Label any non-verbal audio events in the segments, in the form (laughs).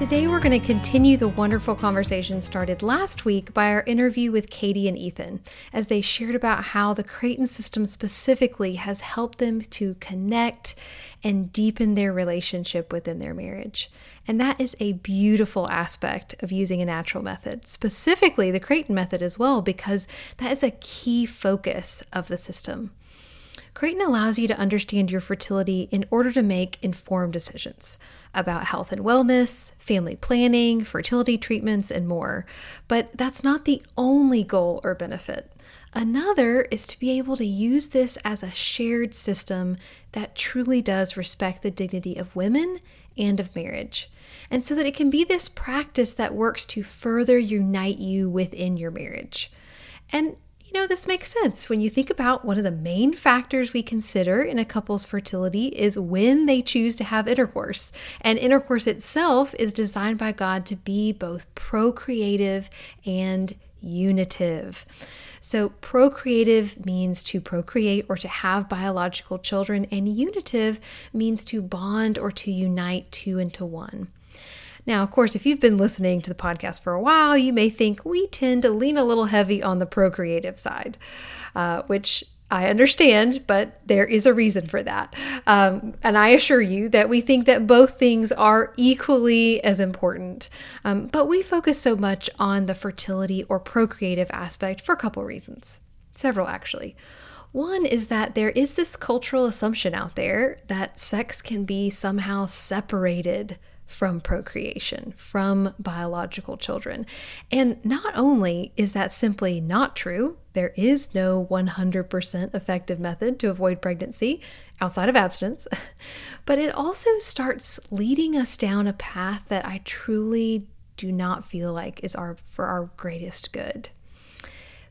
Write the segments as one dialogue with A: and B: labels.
A: Today, we're going to continue the wonderful conversation started last week by our interview with Katie and Ethan, as they shared about how the Creighton system specifically has helped them to connect and deepen their relationship within their marriage. And that is a beautiful aspect of using a natural method, specifically the Creighton method as well, because that is a key focus of the system. Creighton allows you to understand your fertility in order to make informed decisions about health and wellness, family planning, fertility treatments, and more. But that's not the only goal or benefit. Another is to be able to use this as a shared system that truly does respect the dignity of women and of marriage. And so that it can be this practice that works to further unite you within your marriage. And you know, this makes sense. When you think about one of the main factors we consider in a couple's fertility is when they choose to have intercourse. And intercourse itself is designed by God to be both procreative and unitive. So, procreative means to procreate or to have biological children, and unitive means to bond or to unite two into one. Now, of course, if you've been listening to the podcast for a while, you may think we tend to lean a little heavy on the procreative side, uh, which I understand, but there is a reason for that. Um, and I assure you that we think that both things are equally as important. Um, but we focus so much on the fertility or procreative aspect for a couple reasons, several actually. One is that there is this cultural assumption out there that sex can be somehow separated from procreation, from biological children. And not only is that simply not true, there is no 100% effective method to avoid pregnancy outside of abstinence, (laughs) but it also starts leading us down a path that I truly do not feel like is our for our greatest good.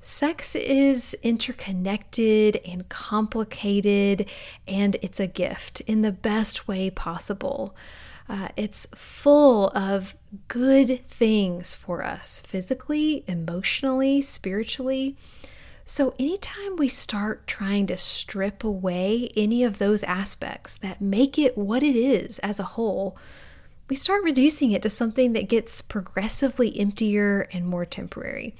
A: Sex is interconnected and complicated, and it's a gift in the best way possible. Uh, it's full of good things for us physically, emotionally, spiritually. So, anytime we start trying to strip away any of those aspects that make it what it is as a whole, we start reducing it to something that gets progressively emptier and more temporary.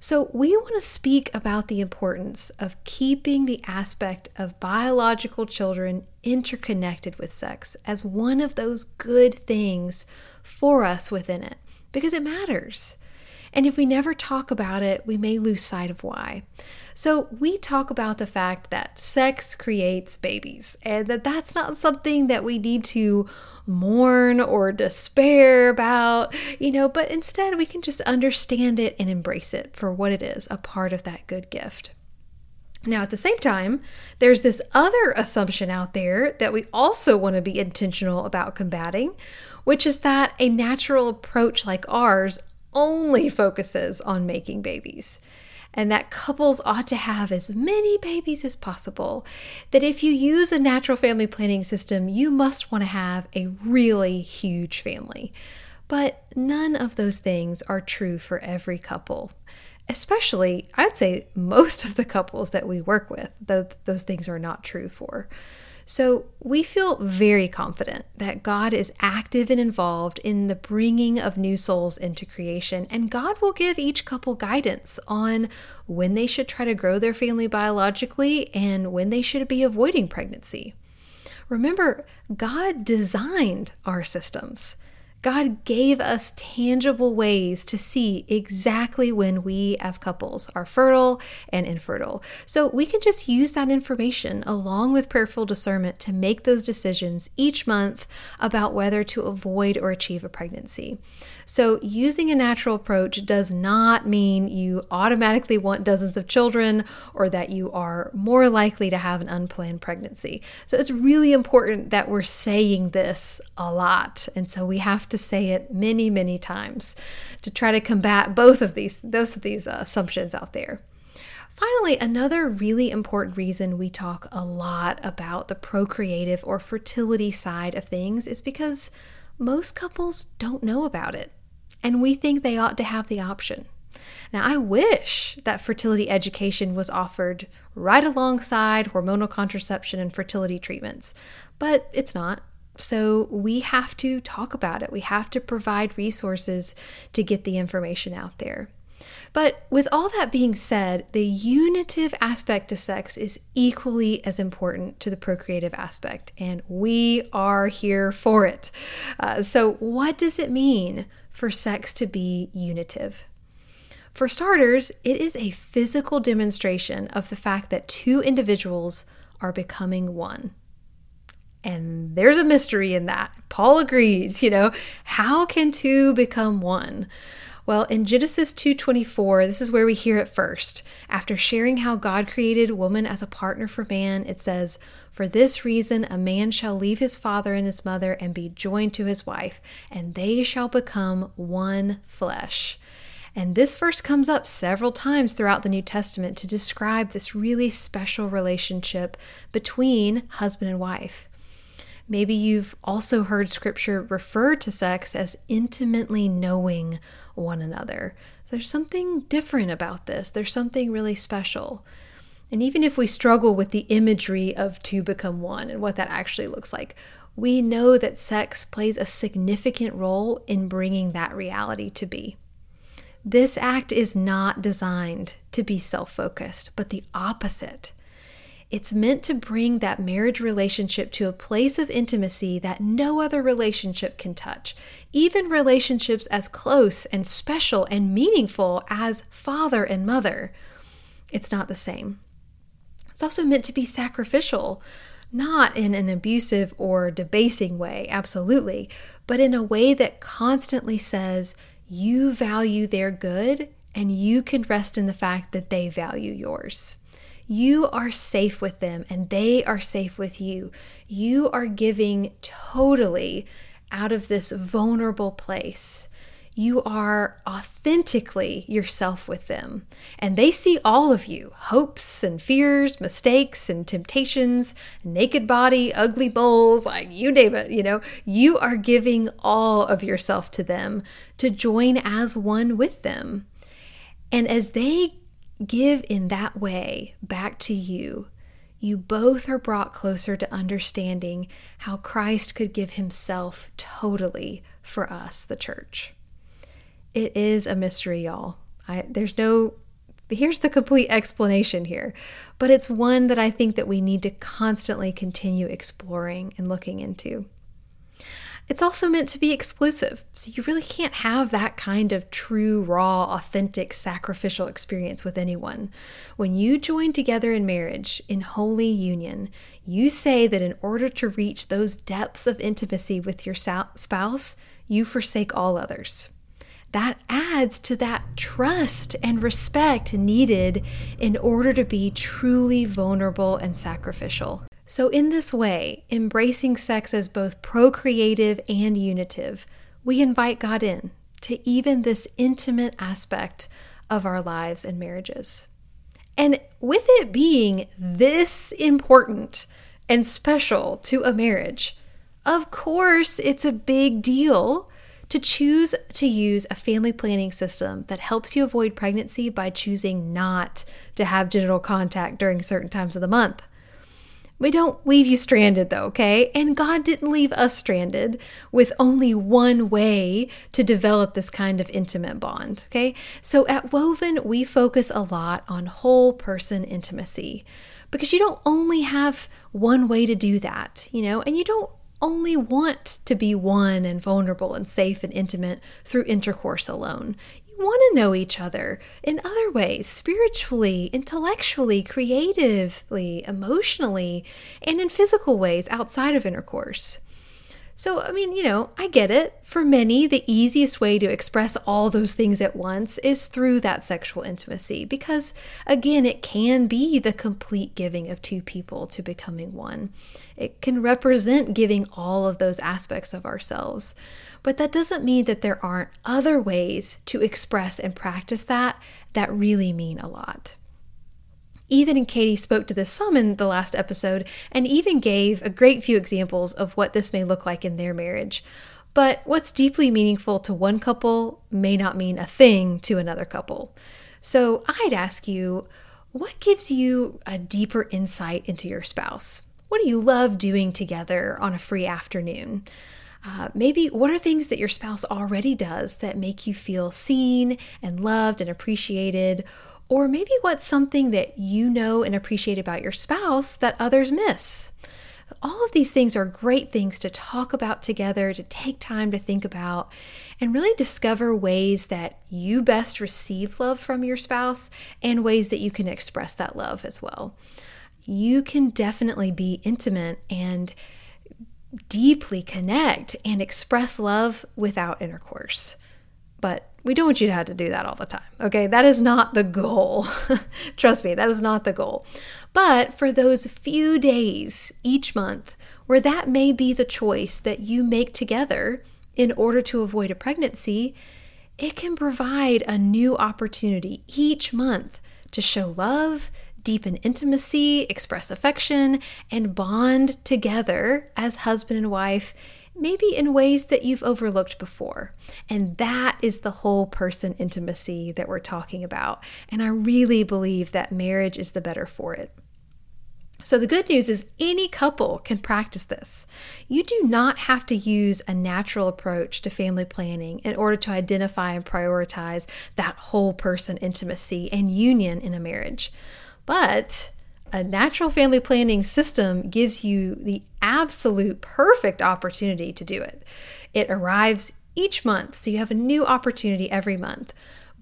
A: So, we want to speak about the importance of keeping the aspect of biological children interconnected with sex as one of those good things for us within it because it matters. And if we never talk about it, we may lose sight of why. So, we talk about the fact that sex creates babies and that that's not something that we need to mourn or despair about, you know, but instead we can just understand it and embrace it for what it is a part of that good gift. Now, at the same time, there's this other assumption out there that we also want to be intentional about combating, which is that a natural approach like ours only focuses on making babies and that couples ought to have as many babies as possible. That if you use a natural family planning system, you must want to have a really huge family. But none of those things are true for every couple. Especially, I'd say most of the couples that we work with, though those things are not true for. So we feel very confident that God is active and involved in the bringing of new souls into creation, and God will give each couple guidance on when they should try to grow their family biologically and when they should be avoiding pregnancy. Remember, God designed our systems. God gave us tangible ways to see exactly when we as couples are fertile and infertile. So we can just use that information along with prayerful discernment to make those decisions each month about whether to avoid or achieve a pregnancy. So, using a natural approach does not mean you automatically want dozens of children or that you are more likely to have an unplanned pregnancy. So, it's really important that we're saying this a lot. And so, we have to say it many, many times to try to combat both of these, those of these uh, assumptions out there. Finally, another really important reason we talk a lot about the procreative or fertility side of things is because most couples don't know about it, and we think they ought to have the option. Now, I wish that fertility education was offered right alongside hormonal contraception and fertility treatments, but it's not. So we have to talk about it. We have to provide resources to get the information out there. But with all that being said, the unitive aspect to sex is equally as important to the procreative aspect, and we are here for it. Uh, so, what does it mean for sex to be unitive? For starters, it is a physical demonstration of the fact that two individuals are becoming one. And there's a mystery in that. Paul agrees, you know, how can two become one? Well, in Genesis 2:24, this is where we hear it first. After sharing how God created woman as a partner for man, it says, "For this reason a man shall leave his father and his mother and be joined to his wife, and they shall become one flesh." And this verse comes up several times throughout the New Testament to describe this really special relationship between husband and wife. Maybe you've also heard scripture refer to sex as intimately knowing one another. There's something different about this, there's something really special. And even if we struggle with the imagery of two become one and what that actually looks like, we know that sex plays a significant role in bringing that reality to be. This act is not designed to be self focused, but the opposite. It's meant to bring that marriage relationship to a place of intimacy that no other relationship can touch. Even relationships as close and special and meaningful as father and mother. It's not the same. It's also meant to be sacrificial, not in an abusive or debasing way, absolutely, but in a way that constantly says, you value their good and you can rest in the fact that they value yours. You are safe with them and they are safe with you. You are giving totally out of this vulnerable place. You are authentically yourself with them. And they see all of you hopes and fears, mistakes and temptations, naked body, ugly bowls, like you name it. You know, you are giving all of yourself to them to join as one with them. And as they give in that way back to you, you both are brought closer to understanding how Christ could give himself totally for us, the church. It is a mystery, y'all. I, there's no here's the complete explanation here, but it's one that I think that we need to constantly continue exploring and looking into. It's also meant to be exclusive, so you really can't have that kind of true, raw, authentic, sacrificial experience with anyone. When you join together in marriage, in holy union, you say that in order to reach those depths of intimacy with your spouse, you forsake all others. That adds to that trust and respect needed in order to be truly vulnerable and sacrificial. So, in this way, embracing sex as both procreative and unitive, we invite God in to even this intimate aspect of our lives and marriages. And with it being this important and special to a marriage, of course, it's a big deal to choose to use a family planning system that helps you avoid pregnancy by choosing not to have genital contact during certain times of the month. We don't leave you stranded though, okay? And God didn't leave us stranded with only one way to develop this kind of intimate bond, okay? So at Woven, we focus a lot on whole person intimacy because you don't only have one way to do that, you know, and you don't only want to be one and vulnerable and safe and intimate through intercourse alone want to know each other in other ways spiritually, intellectually, creatively, emotionally, and in physical ways outside of intercourse. So, I mean, you know, I get it. For many, the easiest way to express all those things at once is through that sexual intimacy because, again, it can be the complete giving of two people to becoming one. It can represent giving all of those aspects of ourselves. But that doesn't mean that there aren't other ways to express and practice that that really mean a lot. Ethan and Katie spoke to this some in the last episode and even gave a great few examples of what this may look like in their marriage. But what's deeply meaningful to one couple may not mean a thing to another couple. So I'd ask you, what gives you a deeper insight into your spouse? What do you love doing together on a free afternoon? Uh, maybe what are things that your spouse already does that make you feel seen and loved and appreciated? Or maybe what's something that you know and appreciate about your spouse that others miss? All of these things are great things to talk about together, to take time to think about, and really discover ways that you best receive love from your spouse and ways that you can express that love as well. You can definitely be intimate and deeply connect and express love without intercourse. But we don't want you to have to do that all the time. Okay, that is not the goal. (laughs) Trust me, that is not the goal. But for those few days each month where that may be the choice that you make together in order to avoid a pregnancy, it can provide a new opportunity each month to show love, deepen intimacy, express affection, and bond together as husband and wife maybe in ways that you've overlooked before. And that is the whole person intimacy that we're talking about. And I really believe that marriage is the better for it. So, the good news is any couple can practice this. You do not have to use a natural approach to family planning in order to identify and prioritize that whole person intimacy and union in a marriage. But a natural family planning system gives you the absolute perfect opportunity to do it. It arrives each month, so you have a new opportunity every month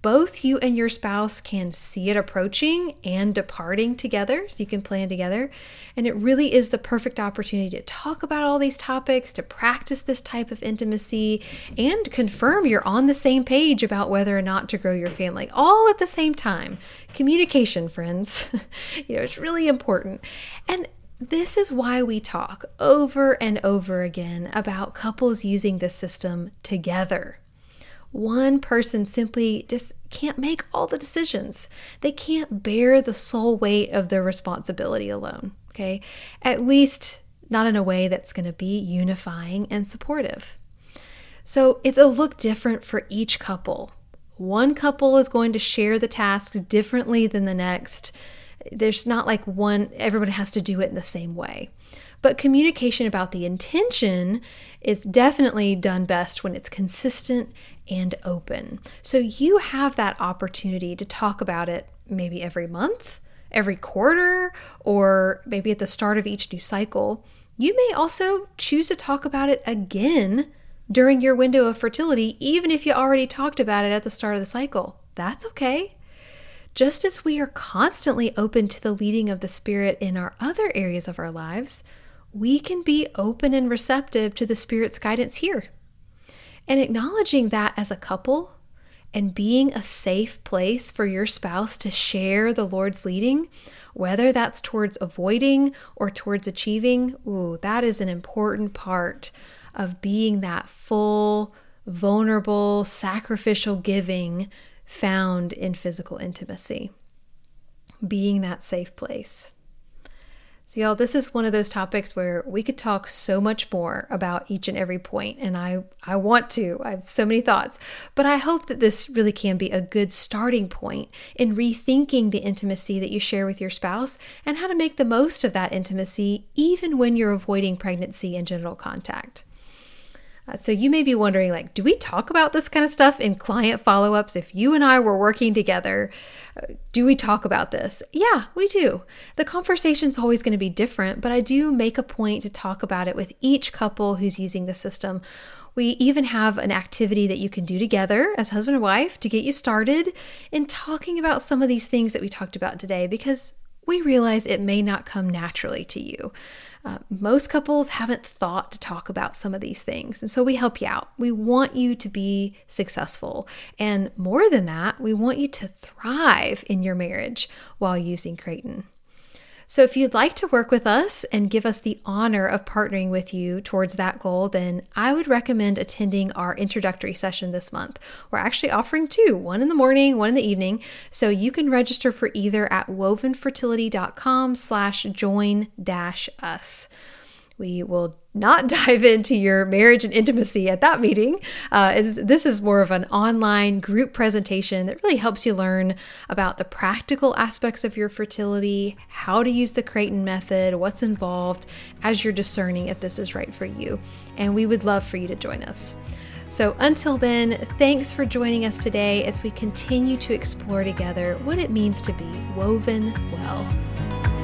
A: both you and your spouse can see it approaching and departing together, so you can plan together. And it really is the perfect opportunity to talk about all these topics, to practice this type of intimacy, and confirm you're on the same page about whether or not to grow your family, all at the same time. Communication, friends. (laughs) you know, it's really important. And this is why we talk over and over again about couples using this system together one person simply just can't make all the decisions. They can't bear the sole weight of their responsibility alone, okay? At least not in a way that's going to be unifying and supportive. So it's a look different for each couple. One couple is going to share the tasks differently than the next. There's not like one, everyone has to do it in the same way. But communication about the intention is definitely done best when it's consistent and open. So you have that opportunity to talk about it maybe every month, every quarter, or maybe at the start of each new cycle. You may also choose to talk about it again during your window of fertility, even if you already talked about it at the start of the cycle. That's okay. Just as we are constantly open to the leading of the Spirit in our other areas of our lives, we can be open and receptive to the Spirit's guidance here. And acknowledging that as a couple and being a safe place for your spouse to share the Lord's leading, whether that's towards avoiding or towards achieving, ooh, that is an important part of being that full, vulnerable, sacrificial giving found in physical intimacy. Being that safe place. So, y'all, this is one of those topics where we could talk so much more about each and every point, and I, I want to. I have so many thoughts, but I hope that this really can be a good starting point in rethinking the intimacy that you share with your spouse and how to make the most of that intimacy, even when you're avoiding pregnancy and genital contact. Uh, so you may be wondering like do we talk about this kind of stuff in client follow-ups if you and I were working together? Uh, do we talk about this? Yeah we do. The conversation's always going to be different but I do make a point to talk about it with each couple who's using the system. We even have an activity that you can do together as husband and wife to get you started in talking about some of these things that we talked about today because we realize it may not come naturally to you. Uh, most couples haven't thought to talk about some of these things, and so we help you out. We want you to be successful. And more than that, we want you to thrive in your marriage while using Creighton. So, if you'd like to work with us and give us the honor of partnering with you towards that goal, then I would recommend attending our introductory session this month. We're actually offering two one in the morning, one in the evening. So, you can register for either at wovenfertility.com slash join dash us. We will not (laughs) dive into your marriage and intimacy at that meeting. Uh, this is more of an online group presentation that really helps you learn about the practical aspects of your fertility, how to use the Creighton method, what's involved as you're discerning if this is right for you. And we would love for you to join us. So until then, thanks for joining us today as we continue to explore together what it means to be woven well.